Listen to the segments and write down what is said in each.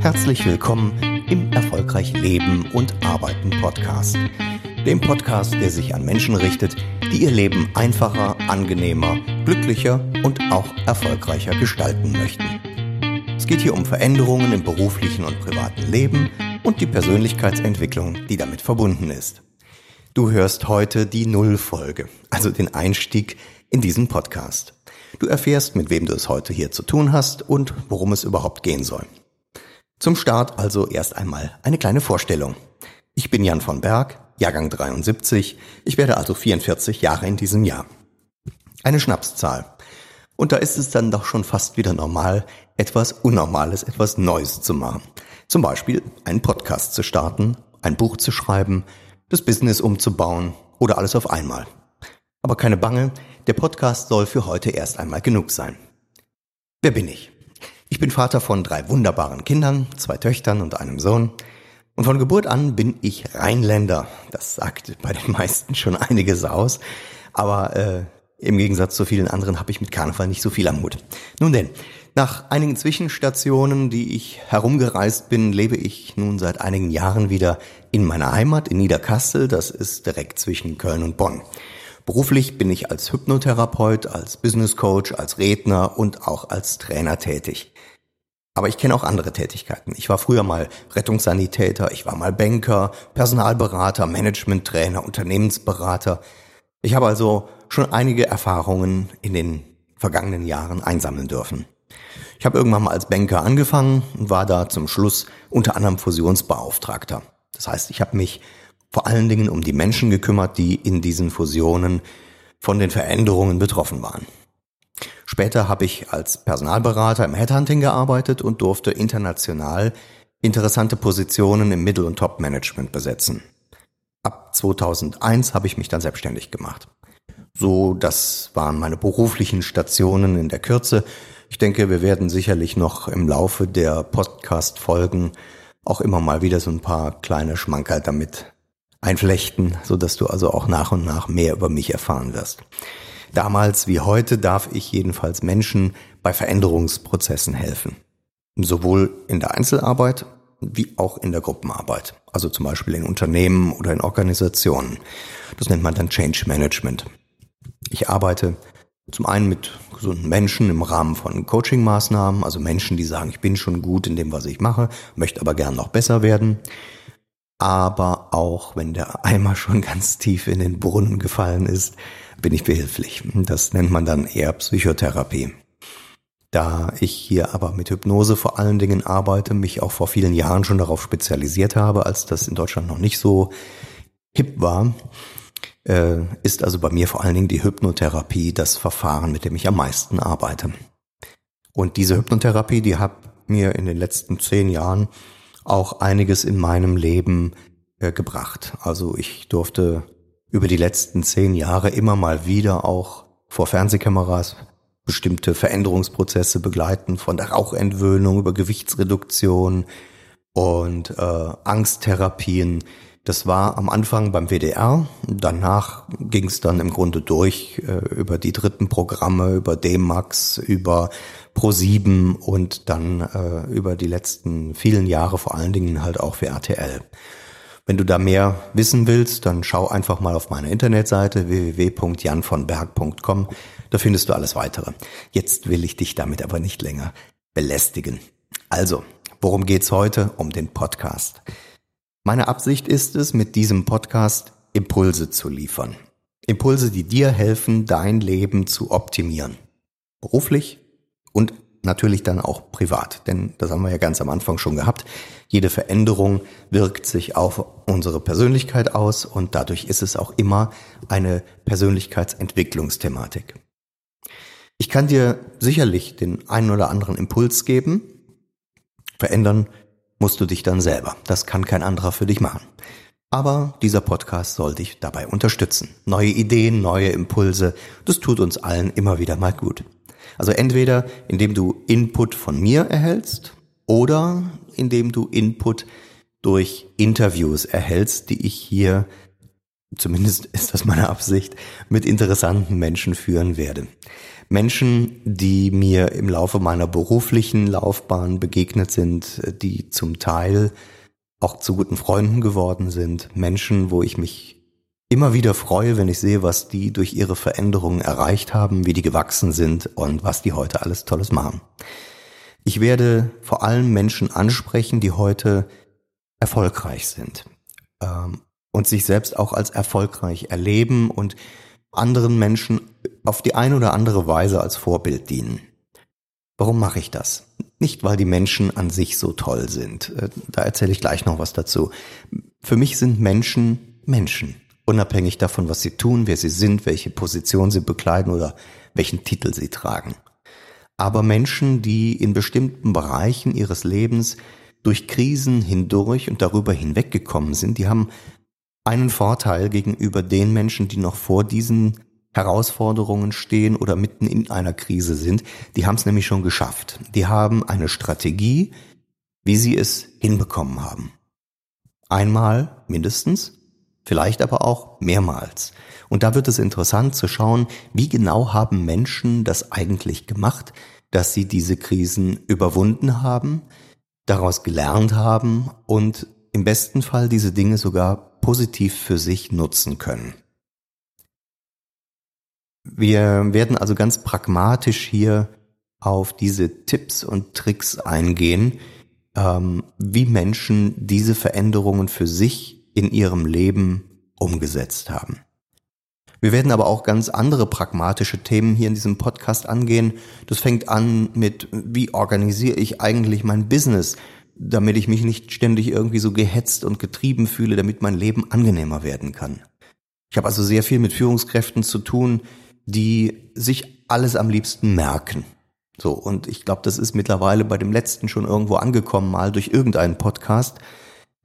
Herzlich willkommen im Erfolgreich Leben und Arbeiten Podcast. Dem Podcast, der sich an Menschen richtet, die ihr Leben einfacher, angenehmer, glücklicher und auch erfolgreicher gestalten möchten. Es geht hier um Veränderungen im beruflichen und privaten Leben und die Persönlichkeitsentwicklung, die damit verbunden ist. Du hörst heute die Nullfolge, also den Einstieg in diesen Podcast. Du erfährst, mit wem du es heute hier zu tun hast und worum es überhaupt gehen soll. Zum Start also erst einmal eine kleine Vorstellung. Ich bin Jan von Berg, Jahrgang 73. Ich werde also 44 Jahre in diesem Jahr. Eine Schnapszahl. Und da ist es dann doch schon fast wieder normal, etwas Unnormales, etwas Neues zu machen. Zum Beispiel einen Podcast zu starten, ein Buch zu schreiben, das Business umzubauen oder alles auf einmal. Aber keine Bange, der Podcast soll für heute erst einmal genug sein. Wer bin ich? Ich bin Vater von drei wunderbaren Kindern, zwei Töchtern und einem Sohn. Und von Geburt an bin ich Rheinländer. Das sagt bei den meisten schon einiges aus. Aber äh, im Gegensatz zu vielen anderen habe ich mit Karneval nicht so viel am Hut. Nun denn, nach einigen Zwischenstationen, die ich herumgereist bin, lebe ich nun seit einigen Jahren wieder in meiner Heimat in Niederkassel. Das ist direkt zwischen Köln und Bonn. Beruflich bin ich als Hypnotherapeut, als Business Coach, als Redner und auch als Trainer tätig. Aber ich kenne auch andere Tätigkeiten. Ich war früher mal Rettungssanitäter, ich war mal Banker, Personalberater, Managementtrainer, Unternehmensberater. Ich habe also schon einige Erfahrungen in den vergangenen Jahren einsammeln dürfen. Ich habe irgendwann mal als Banker angefangen und war da zum Schluss unter anderem Fusionsbeauftragter. Das heißt, ich habe mich vor allen Dingen um die Menschen gekümmert, die in diesen Fusionen von den Veränderungen betroffen waren. Später habe ich als Personalberater im Headhunting gearbeitet und durfte international interessante Positionen im Mittel- und Top-Management besetzen. Ab 2001 habe ich mich dann selbstständig gemacht. So, das waren meine beruflichen Stationen in der Kürze. Ich denke, wir werden sicherlich noch im Laufe der Podcast-Folgen auch immer mal wieder so ein paar kleine Schmankerl damit einflechten, so dass du also auch nach und nach mehr über mich erfahren wirst. Damals wie heute darf ich jedenfalls Menschen bei Veränderungsprozessen helfen. Sowohl in der Einzelarbeit wie auch in der Gruppenarbeit. Also zum Beispiel in Unternehmen oder in Organisationen. Das nennt man dann Change Management. Ich arbeite zum einen mit gesunden Menschen im Rahmen von Coaching-Maßnahmen, also Menschen, die sagen, ich bin schon gut in dem, was ich mache, möchte aber gern noch besser werden aber auch wenn der Eimer schon ganz tief in den Brunnen gefallen ist, bin ich behilflich. Das nennt man dann eher Psychotherapie. Da ich hier aber mit Hypnose vor allen Dingen arbeite, mich auch vor vielen Jahren schon darauf spezialisiert habe, als das in Deutschland noch nicht so hip war, äh, ist also bei mir vor allen Dingen die Hypnotherapie das Verfahren, mit dem ich am meisten arbeite. Und diese Hypnotherapie, die hat mir in den letzten zehn Jahren auch einiges in meinem Leben äh, gebracht. Also ich durfte über die letzten zehn Jahre immer mal wieder auch vor Fernsehkameras bestimmte Veränderungsprozesse begleiten, von der Rauchentwöhnung über Gewichtsreduktion und äh, Angsttherapien. Das war am Anfang beim WDR, danach ging es dann im Grunde durch äh, über die dritten Programme, über D-Max, über Pro7 und dann äh, über die letzten vielen Jahre vor allen Dingen halt auch für RTL. Wenn du da mehr wissen willst, dann schau einfach mal auf meine Internetseite www.janvonberg.com. Da findest du alles weitere. Jetzt will ich dich damit aber nicht länger belästigen. Also, worum geht's heute? Um den Podcast. Meine Absicht ist es, mit diesem Podcast Impulse zu liefern. Impulse, die dir helfen, dein Leben zu optimieren. Beruflich, und natürlich dann auch privat, denn das haben wir ja ganz am Anfang schon gehabt. Jede Veränderung wirkt sich auf unsere Persönlichkeit aus und dadurch ist es auch immer eine Persönlichkeitsentwicklungsthematik. Ich kann dir sicherlich den einen oder anderen Impuls geben. Verändern musst du dich dann selber. Das kann kein anderer für dich machen. Aber dieser Podcast soll dich dabei unterstützen. Neue Ideen, neue Impulse, das tut uns allen immer wieder mal gut. Also entweder indem du Input von mir erhältst oder indem du Input durch Interviews erhältst, die ich hier, zumindest ist das meine Absicht, mit interessanten Menschen führen werde. Menschen, die mir im Laufe meiner beruflichen Laufbahn begegnet sind, die zum Teil auch zu guten Freunden geworden sind. Menschen, wo ich mich immer wieder freue, wenn ich sehe, was die durch ihre Veränderungen erreicht haben, wie die gewachsen sind und was die heute alles Tolles machen. Ich werde vor allem Menschen ansprechen, die heute erfolgreich sind ähm, und sich selbst auch als erfolgreich erleben und anderen Menschen auf die eine oder andere Weise als Vorbild dienen. Warum mache ich das? Nicht, weil die Menschen an sich so toll sind. Äh, da erzähle ich gleich noch was dazu. Für mich sind Menschen Menschen unabhängig davon, was sie tun, wer sie sind, welche Position sie bekleiden oder welchen Titel sie tragen. Aber Menschen, die in bestimmten Bereichen ihres Lebens durch Krisen hindurch und darüber hinweggekommen sind, die haben einen Vorteil gegenüber den Menschen, die noch vor diesen Herausforderungen stehen oder mitten in einer Krise sind. Die haben es nämlich schon geschafft. Die haben eine Strategie, wie sie es hinbekommen haben. Einmal mindestens vielleicht aber auch mehrmals. Und da wird es interessant zu schauen, wie genau haben Menschen das eigentlich gemacht, dass sie diese Krisen überwunden haben, daraus gelernt haben und im besten Fall diese Dinge sogar positiv für sich nutzen können. Wir werden also ganz pragmatisch hier auf diese Tipps und Tricks eingehen, ähm, wie Menschen diese Veränderungen für sich in ihrem Leben umgesetzt haben. Wir werden aber auch ganz andere pragmatische Themen hier in diesem Podcast angehen. Das fängt an mit, wie organisiere ich eigentlich mein Business, damit ich mich nicht ständig irgendwie so gehetzt und getrieben fühle, damit mein Leben angenehmer werden kann. Ich habe also sehr viel mit Führungskräften zu tun, die sich alles am liebsten merken. So, und ich glaube, das ist mittlerweile bei dem letzten schon irgendwo angekommen, mal durch irgendeinen Podcast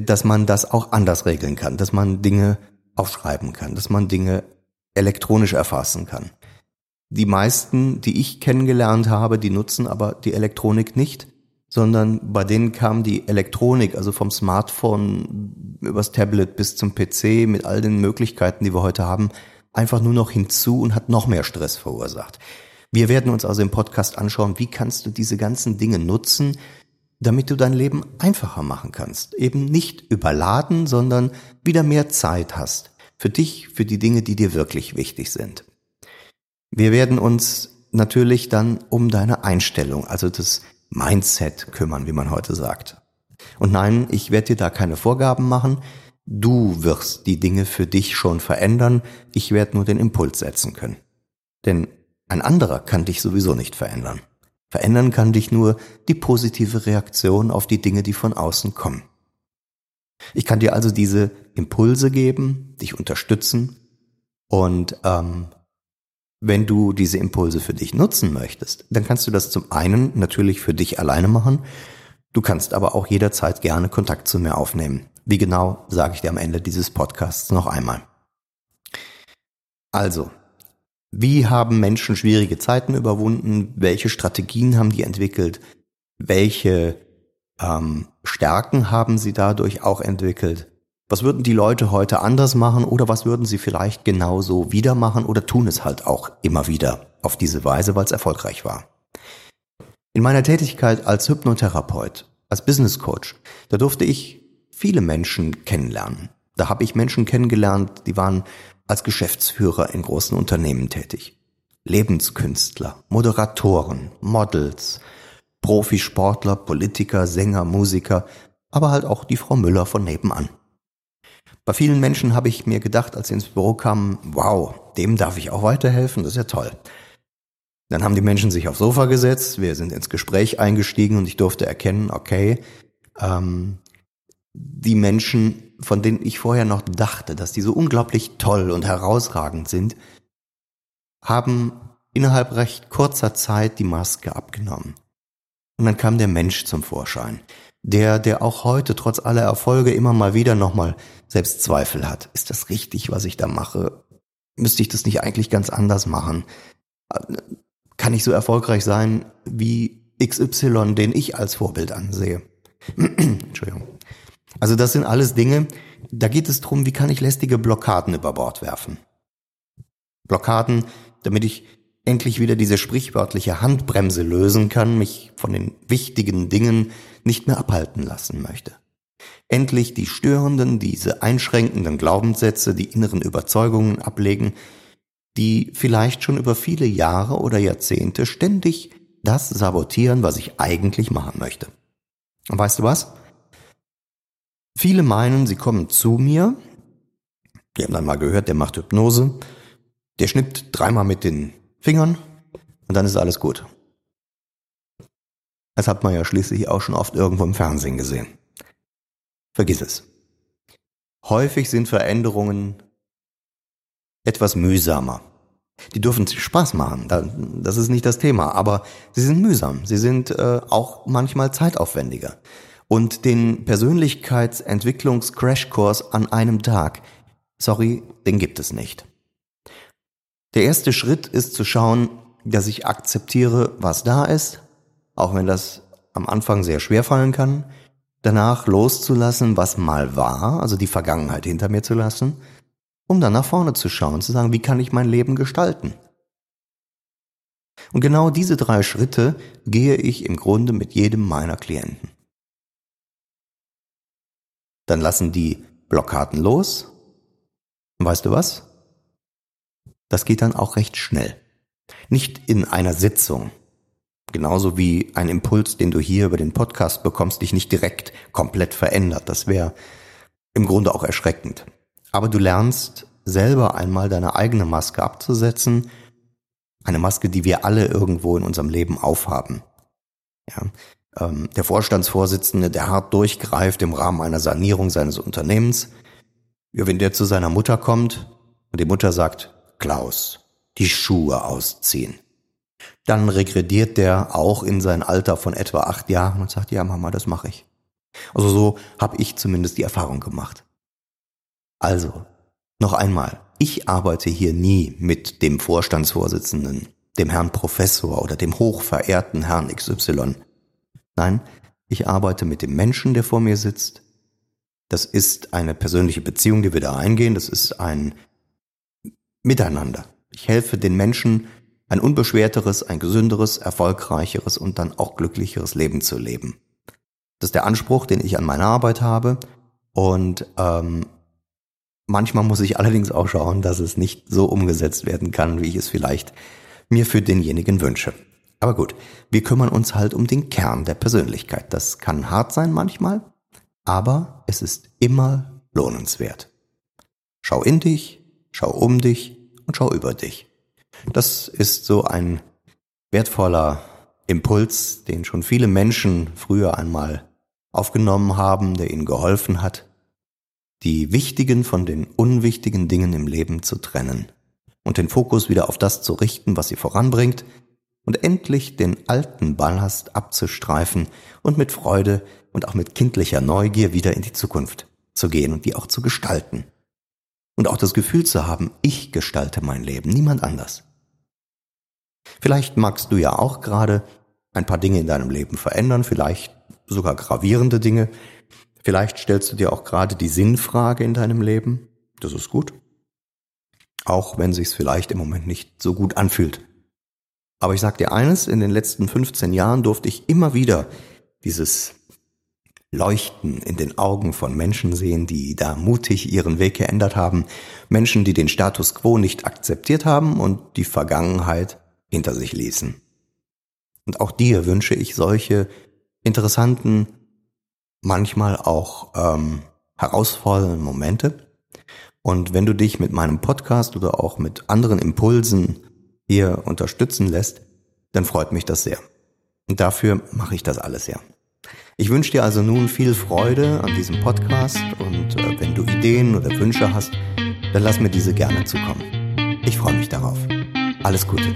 dass man das auch anders regeln kann, dass man Dinge aufschreiben kann, dass man Dinge elektronisch erfassen kann. Die meisten, die ich kennengelernt habe, die nutzen aber die Elektronik nicht, sondern bei denen kam die Elektronik, also vom Smartphone übers Tablet bis zum PC mit all den Möglichkeiten, die wir heute haben, einfach nur noch hinzu und hat noch mehr Stress verursacht. Wir werden uns also im Podcast anschauen, wie kannst du diese ganzen Dinge nutzen, damit du dein Leben einfacher machen kannst. Eben nicht überladen, sondern wieder mehr Zeit hast. Für dich, für die Dinge, die dir wirklich wichtig sind. Wir werden uns natürlich dann um deine Einstellung, also das Mindset kümmern, wie man heute sagt. Und nein, ich werde dir da keine Vorgaben machen. Du wirst die Dinge für dich schon verändern. Ich werde nur den Impuls setzen können. Denn ein anderer kann dich sowieso nicht verändern. Verändern kann dich nur die positive Reaktion auf die Dinge, die von außen kommen. Ich kann dir also diese Impulse geben, dich unterstützen und ähm, wenn du diese Impulse für dich nutzen möchtest, dann kannst du das zum einen natürlich für dich alleine machen, du kannst aber auch jederzeit gerne Kontakt zu mir aufnehmen. Wie genau, sage ich dir am Ende dieses Podcasts noch einmal. Also, wie haben Menschen schwierige Zeiten überwunden? Welche Strategien haben die entwickelt? Welche ähm, Stärken haben sie dadurch auch entwickelt? Was würden die Leute heute anders machen oder was würden sie vielleicht genauso wieder machen oder tun es halt auch immer wieder auf diese Weise, weil es erfolgreich war? In meiner Tätigkeit als Hypnotherapeut, als Business Coach, da durfte ich viele Menschen kennenlernen. Da habe ich Menschen kennengelernt, die waren als Geschäftsführer in großen Unternehmen tätig. Lebenskünstler, Moderatoren, Models, Profisportler, Politiker, Sänger, Musiker, aber halt auch die Frau Müller von nebenan. Bei vielen Menschen habe ich mir gedacht, als sie ins Büro kamen, wow, dem darf ich auch weiterhelfen, das ist ja toll. Dann haben die Menschen sich aufs Sofa gesetzt, wir sind ins Gespräch eingestiegen und ich durfte erkennen, okay, ähm, die Menschen von denen ich vorher noch dachte, dass die so unglaublich toll und herausragend sind, haben innerhalb recht kurzer Zeit die Maske abgenommen. Und dann kam der Mensch zum Vorschein, der, der auch heute trotz aller Erfolge immer mal wieder nochmal Selbstzweifel hat. Ist das richtig, was ich da mache? Müsste ich das nicht eigentlich ganz anders machen? Kann ich so erfolgreich sein wie XY, den ich als Vorbild ansehe? Entschuldigung. Also das sind alles Dinge, da geht es darum, wie kann ich lästige Blockaden über Bord werfen. Blockaden, damit ich endlich wieder diese sprichwörtliche Handbremse lösen kann, mich von den wichtigen Dingen nicht mehr abhalten lassen möchte. Endlich die störenden, diese einschränkenden Glaubenssätze, die inneren Überzeugungen ablegen, die vielleicht schon über viele Jahre oder Jahrzehnte ständig das sabotieren, was ich eigentlich machen möchte. Und weißt du was? Viele meinen, sie kommen zu mir, die haben dann mal gehört, der macht Hypnose, der schnippt dreimal mit den Fingern und dann ist alles gut. Das hat man ja schließlich auch schon oft irgendwo im Fernsehen gesehen. Vergiss es. Häufig sind Veränderungen etwas mühsamer. Die dürfen Spaß machen, das ist nicht das Thema, aber sie sind mühsam, sie sind äh, auch manchmal zeitaufwendiger. Und den Persönlichkeitsentwicklungs-Crashkurs an einem Tag, sorry, den gibt es nicht. Der erste Schritt ist zu schauen, dass ich akzeptiere, was da ist, auch wenn das am Anfang sehr schwer fallen kann, danach loszulassen, was mal war, also die Vergangenheit hinter mir zu lassen, um dann nach vorne zu schauen, zu sagen, wie kann ich mein Leben gestalten? Und genau diese drei Schritte gehe ich im Grunde mit jedem meiner Klienten. Dann lassen die Blockaden los. Und weißt du was? Das geht dann auch recht schnell. Nicht in einer Sitzung. Genauso wie ein Impuls, den du hier über den Podcast bekommst, dich nicht direkt komplett verändert. Das wäre im Grunde auch erschreckend. Aber du lernst selber einmal deine eigene Maske abzusetzen. Eine Maske, die wir alle irgendwo in unserem Leben aufhaben. Ja, ähm, der Vorstandsvorsitzende, der hart durchgreift im Rahmen einer Sanierung seines Unternehmens. Ja, wenn der zu seiner Mutter kommt und die Mutter sagt, Klaus, die Schuhe ausziehen. Dann regrediert der auch in sein Alter von etwa acht Jahren und sagt, ja Mama, das mache ich. Also so habe ich zumindest die Erfahrung gemacht. Also, noch einmal, ich arbeite hier nie mit dem Vorstandsvorsitzenden, dem Herrn Professor oder dem hochverehrten Herrn XY. Nein, ich arbeite mit dem Menschen, der vor mir sitzt. Das ist eine persönliche Beziehung, die wir da eingehen. Das ist ein Miteinander. Ich helfe den Menschen, ein unbeschwerteres, ein gesünderes, erfolgreicheres und dann auch glücklicheres Leben zu leben. Das ist der Anspruch, den ich an meine Arbeit habe. Und ähm, manchmal muss ich allerdings auch schauen, dass es nicht so umgesetzt werden kann, wie ich es vielleicht mir für denjenigen wünsche. Aber gut, wir kümmern uns halt um den Kern der Persönlichkeit. Das kann hart sein manchmal, aber es ist immer lohnenswert. Schau in dich, schau um dich und schau über dich. Das ist so ein wertvoller Impuls, den schon viele Menschen früher einmal aufgenommen haben, der ihnen geholfen hat, die wichtigen von den unwichtigen Dingen im Leben zu trennen und den Fokus wieder auf das zu richten, was sie voranbringt, und endlich den alten Ballast abzustreifen und mit Freude und auch mit kindlicher Neugier wieder in die Zukunft zu gehen und die auch zu gestalten. Und auch das Gefühl zu haben, ich gestalte mein Leben, niemand anders. Vielleicht magst du ja auch gerade ein paar Dinge in deinem Leben verändern, vielleicht sogar gravierende Dinge. Vielleicht stellst du dir auch gerade die Sinnfrage in deinem Leben. Das ist gut. Auch wenn sich's vielleicht im Moment nicht so gut anfühlt. Aber ich sag dir eines, in den letzten 15 Jahren durfte ich immer wieder dieses Leuchten in den Augen von Menschen sehen, die da mutig ihren Weg geändert haben, Menschen, die den Status quo nicht akzeptiert haben und die Vergangenheit hinter sich ließen. Und auch dir wünsche ich solche interessanten, manchmal auch ähm, herausfordernden Momente. Und wenn du dich mit meinem Podcast oder auch mit anderen Impulsen hier unterstützen lässt, dann freut mich das sehr. Und dafür mache ich das alles ja. Ich wünsche dir also nun viel Freude an diesem Podcast und äh, wenn du Ideen oder Wünsche hast, dann lass mir diese gerne zukommen. Ich freue mich darauf. Alles Gute.